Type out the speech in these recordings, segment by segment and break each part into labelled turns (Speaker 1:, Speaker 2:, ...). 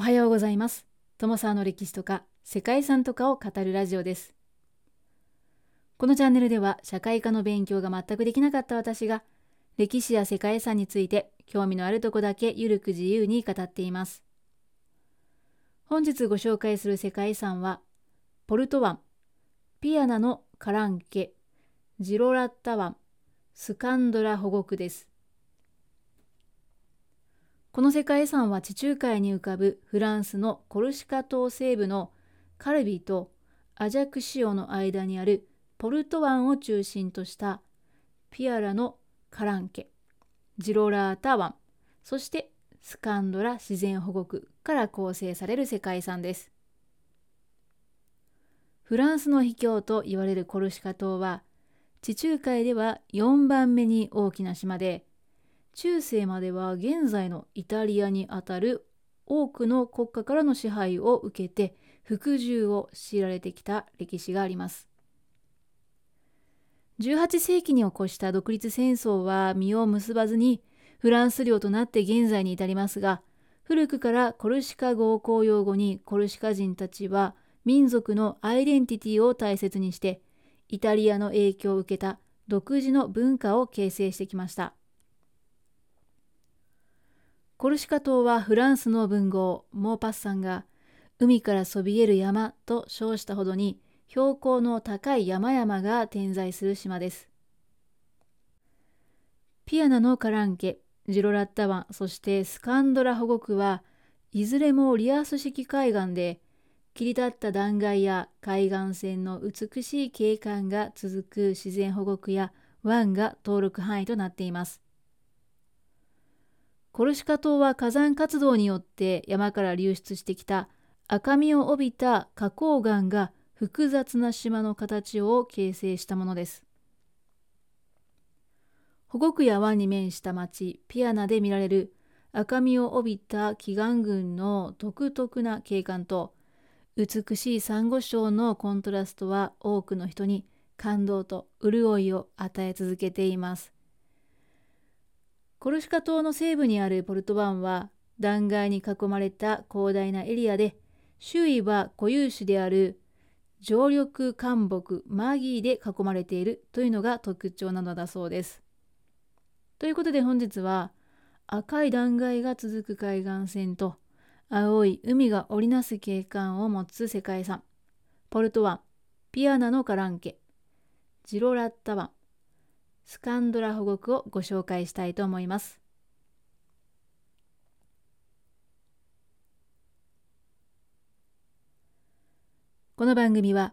Speaker 1: おはようございます。友沢の歴史とか世界遺産とかを語るラジオです。このチャンネルでは社会科の勉強が全くできなかった私が歴史や世界遺産について興味のあるとこだけゆるく自由に語っています。本日ご紹介する世界遺産はポルト湾ピアナのカランケジロラッタ湾スカンドラ保護区です。この世界遺産は地中海に浮かぶフランスのコルシカ島西部のカルビーとアジャクシオの間にあるポルト湾を中心としたピアラのカランケ、ジロラータ湾、そしてスカンドラ自然保護区から構成される世界遺産です。フランスの秘境と言われるコルシカ島は地中海では4番目に大きな島で中世までは現在のイタリアにあたる多くの国家からの支配を受けて服従を強いられてきた歴史があります。18世紀に起こした独立戦争は実を結ばずにフランス領となって現在に至りますが古くからコルシカ語を公用語にコルシカ人たちは民族のアイデンティティを大切にしてイタリアの影響を受けた独自の文化を形成してきました。コルシカ島はフランスの文豪モーパッサンが海からそびえる山と称したほどに標高の高い山々が点在する島です。ピアナのカランケ、ジロラッタ湾、そしてスカンドラ保護区はいずれもリアース式海岸で切り立った断崖や海岸線の美しい景観が続く自然保護区や湾が登録範囲となっています。コルシカ島は火山活動によって山から流出してきた赤みを帯びた花崗岩が複雑な島の形を形成したものです。保護区や湾に面した町ピアナで見られる赤みを帯びた奇岩群の独特な景観と美しいサンゴ礁のコントラストは多くの人に感動と潤いを与え続けています。コルシカ島の西部にあるポルト湾は断崖に囲まれた広大なエリアで周囲は固有種である常緑灌木マギーで囲まれているというのが特徴なのだそうです。ということで本日は赤い断崖が続く海岸線と青い海が織りなす景観を持つ世界遺産ポルト湾ピアナのカランケジロラッタ湾スカンドラ保護区をご紹介したいと思います。この番組は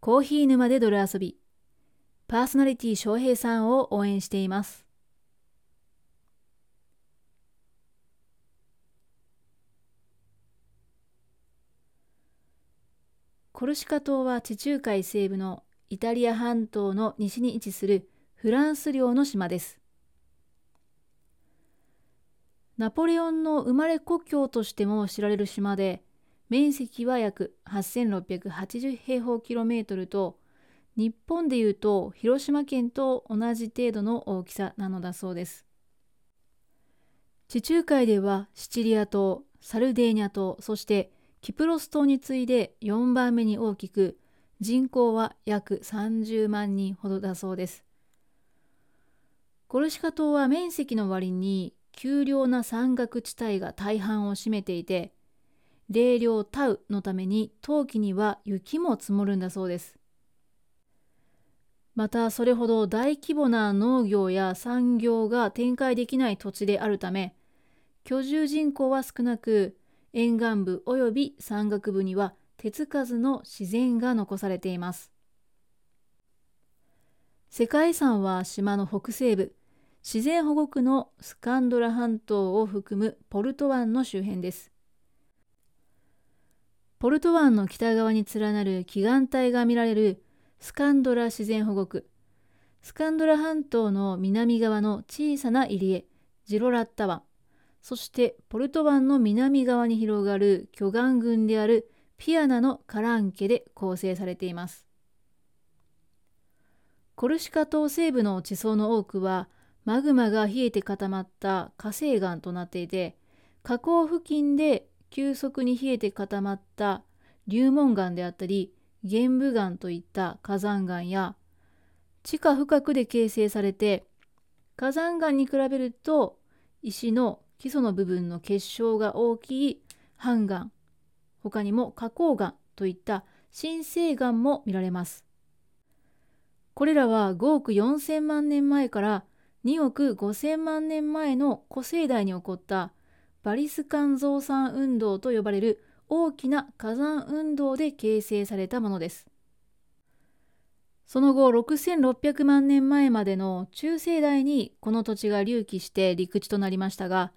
Speaker 1: コーヒー沼で泥遊びパーソナリティ翔平さんを応援しています。コルシカ島は地中海西部のイタリア半島の西に位置するフランス領の島です。ナポレオンの生まれ故郷としても知られる島で、面積は約8680平方キロメートルと、日本でいうと広島県と同じ程度の大きさなのだそうです。地中海ではシチリア島、サルデーニャ島、そしてキプロス島に次いで4番目に大きく、人口は約30万人ほどだそうです。コルシカ島は面積の割に丘陵な山岳地帯が大半を占めていて、冷涼タウのために冬季には雪も積もるんだそうです。またそれほど大規模な農業や産業が展開できない土地であるため、居住人口は少なく、沿岸部及び山岳部には手つかずの自然が残されています。世界遺産は島の北西部、自然保護区のスカンドラ半島を含むポルト湾の周辺です。ポルト湾の北側に連なる奇岩帯が見られるスカンドラ自然保護区、スカンドラ半島の南側の小さな入り江、ジロラッタ湾、そしてポルト湾の南側に広がる巨岩群であるピアナのカランケで構成されています。コルシカ島西部の地層の多くはマグマが冷えて固まった火成岩となっていて河口付近で急速に冷えて固まった流紋岩であったり玄武岩といった火山岩や地下深くで形成されて火山岩に比べると石の基礎の部分の結晶が大きい半岩他にも花崗岩といった新生岩も見られます。これらは5億4千万年前から2億5000万年前の古生代に起こったバリスカン増産運動と呼ばれる大きな火山運動で形成されたものです。その後6600万年前までの中生代にこの土地が隆起して陸地となりましたが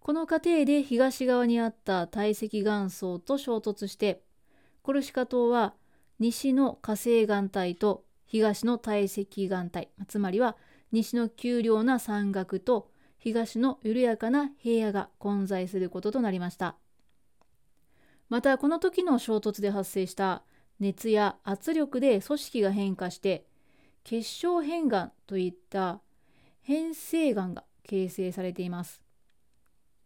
Speaker 1: この過程で東側にあった堆積岩層と衝突してコルシカ島は西の火成岩帯と東の堆積岩帯つまりは西の丘陵な山岳と東の緩やかな平野が混在することとなりました。またこの時の衝突で発生した熱や圧力で組織が変化して結晶変岩といった変成岩が形成されています。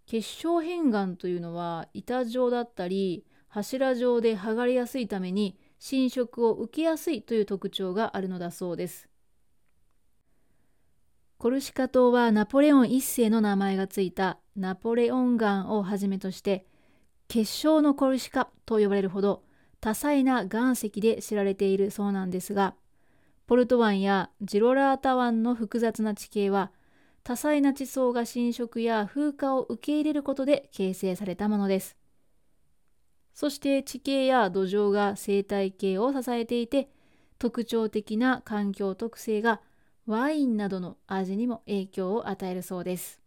Speaker 1: 結晶変岩というのは板状だったり柱状で剥がれやすいために侵食を受けやすいという特徴があるのだそうです。コルシカ島はナポレオン1世の名前がついたナポレオン岩をはじめとして結晶のコルシカと呼ばれるほど多彩な岩石で知られているそうなんですがポルト湾やジロラータ湾の複雑な地形は多彩な地層が侵食や風化を受け入れることで形成されたものです。そして地形や土壌が生態系を支えていて特徴的な環境特性がワインなどの味にも影響を与えるそうです。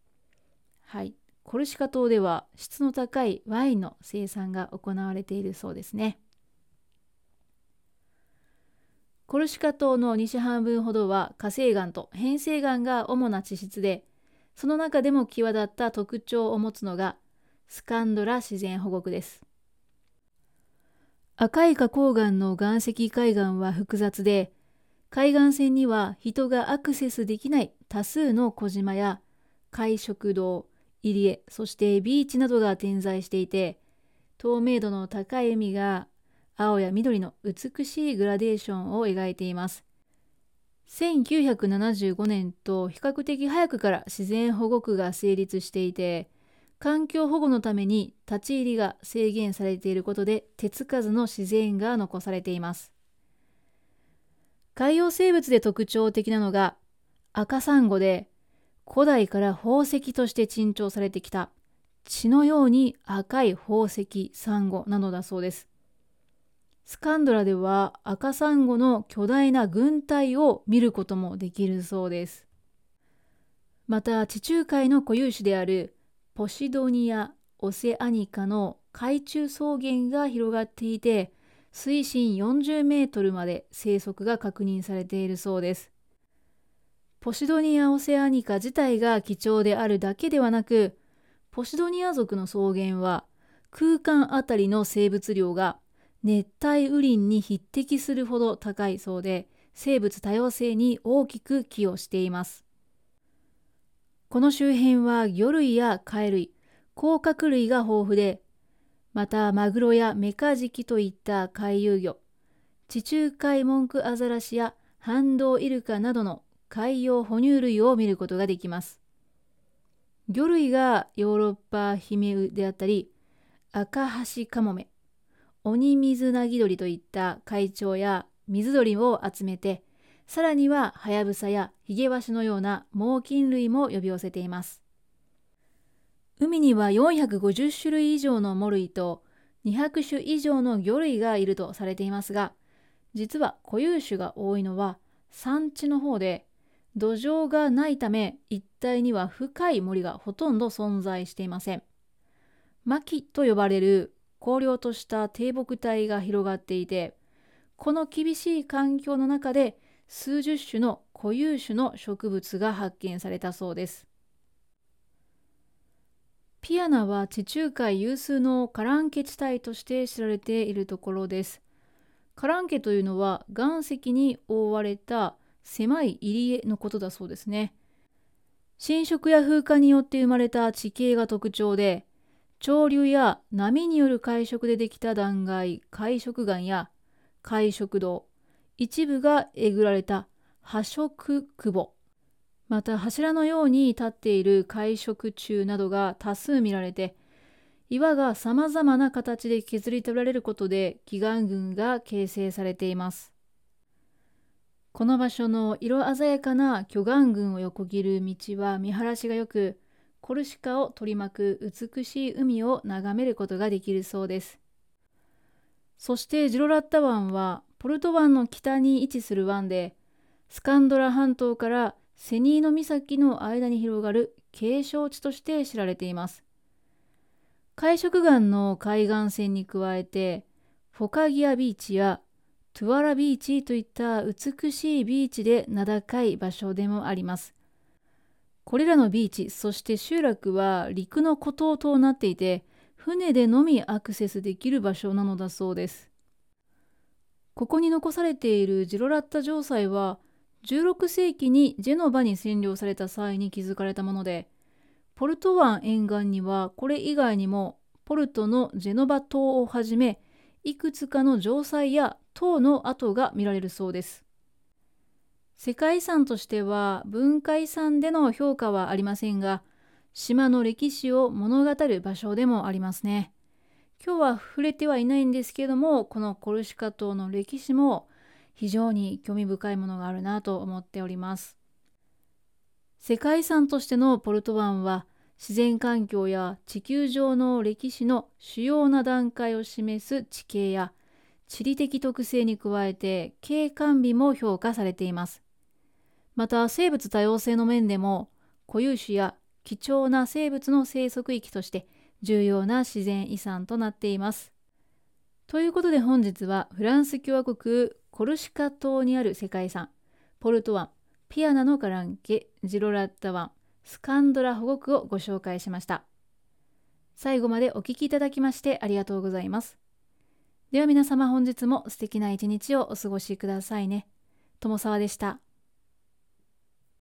Speaker 1: はい。コルシカ島では質の高いワインの生産が行われているそうですね。コルシカ島の西半分ほどは火成岩と変成岩が主な地質で、その中でも際立った特徴を持つのがスカンドラ自然保護区です。赤い花崗岩の岩石海岸は複雑で、海岸線には人がアクセスできない多数の小島や海食堂、入江、そしてビーチなどが点在していて、透明度の高い海が青や緑の美しいグラデーションを描いています。1975年と比較的早くから自然保護区が成立していて、環境保護のために立ち入りが制限されていることで手つかずの自然が残されています。海洋生物で特徴的なのが赤サンゴで古代から宝石として珍重されてきた血のように赤い宝石サンゴなのだそうです。スカンドラでは赤サンゴの巨大な軍隊を見ることもできるそうです。また地中海の固有種であるポシドニア・オセアニカの海中草原が広がっていて水深40メートルまで生息が確認されているそうです。ポシドニア・オセアニカ自体が貴重であるだけではなくポシドニア族の草原は空間あたりの生物量が熱帯雨林に匹敵するほど高いそうで生物多様性に大きく寄与していますこの周辺は魚類や貝類甲殻類が豊富でまたマグロやメカジキといった回遊魚地中海モンクアザラシやハンドウイルカなどの海洋哺乳類を見ることができます魚類がヨーロッパヒメウであったりアカハシカモメオニミズナギドリといった怪鳥や水鳥を集めて、さらにはハヤブサやヒゲワシのような猛禽類も呼び寄せています。海には450種類以上の藻類と200種以上の魚類がいるとされていますが、実は固有種が多いのは山地の方で、土壌がないため一帯には深い森がほとんど存在していません。巻と呼ばれる荒涼とした低木帯が広がっていてこの厳しい環境の中で数十種の固有種の植物が発見されたそうですピアナは地中海有数のカランケ地帯として知られているところです。カランケというのは岩石に覆われた狭い入り江のことだそうですね。侵食や風化によって生まれた地形が特徴で潮流や波による海食でできた断崖海食岩や海食道一部がえぐられた破食久保また柱のように立っている海食柱などが多数見られて岩がさまざまな形で削り取られることで祈願群が形成されています。この場所の色鮮やかな巨岩群を横切る道は見晴らしが良くコルシカを取り巻く美しい海を眺めることができるそうです。そしてジロラッタ湾はポルト湾の北に位置する湾でスカンドラ半島からセニーノ岬の間に広がる景勝地として知られています。海食岩の海岸線に加えてフォカギアビーチやトゥアラビーチといった美しいビーチで名高い場所でもあります。これらのビーチそして集落は陸の孤島となっていて船でのみアクセスできる場所なのだそうです。ここに残されているジロラッタ城塞は16世紀にジェノバに占領された際に築かれたものでポルト湾沿岸にはこれ以外にもポルトのジェノバ島をはじめいくつかの城塞や塔の跡が見られるそうです。世界遺産としては文化遺産での評価はありませんが島の歴史を物語る場所でもありますね。今日は触れてはいないんですけどもこのコルシカ島の歴史も非常に興味深いものがあるなと思っております。世界遺産としてのポルト湾は自然環境や地球上の歴史の主要な段階を示す地形や地理的特性に加えて景観美も評価されています。また生物多様性の面でも固有種や貴重な生物の生息域として重要な自然遺産となっています。ということで本日はフランス共和国コルシカ島にある世界遺産ポルト湾ピアナのガランケ、ジロラッタ湾、スカンドラ保護区をご紹介しました。最後までお聴きいただきましてありがとうございます。では皆様本日も素敵な一日をお過ごしくださいね。友沢でした。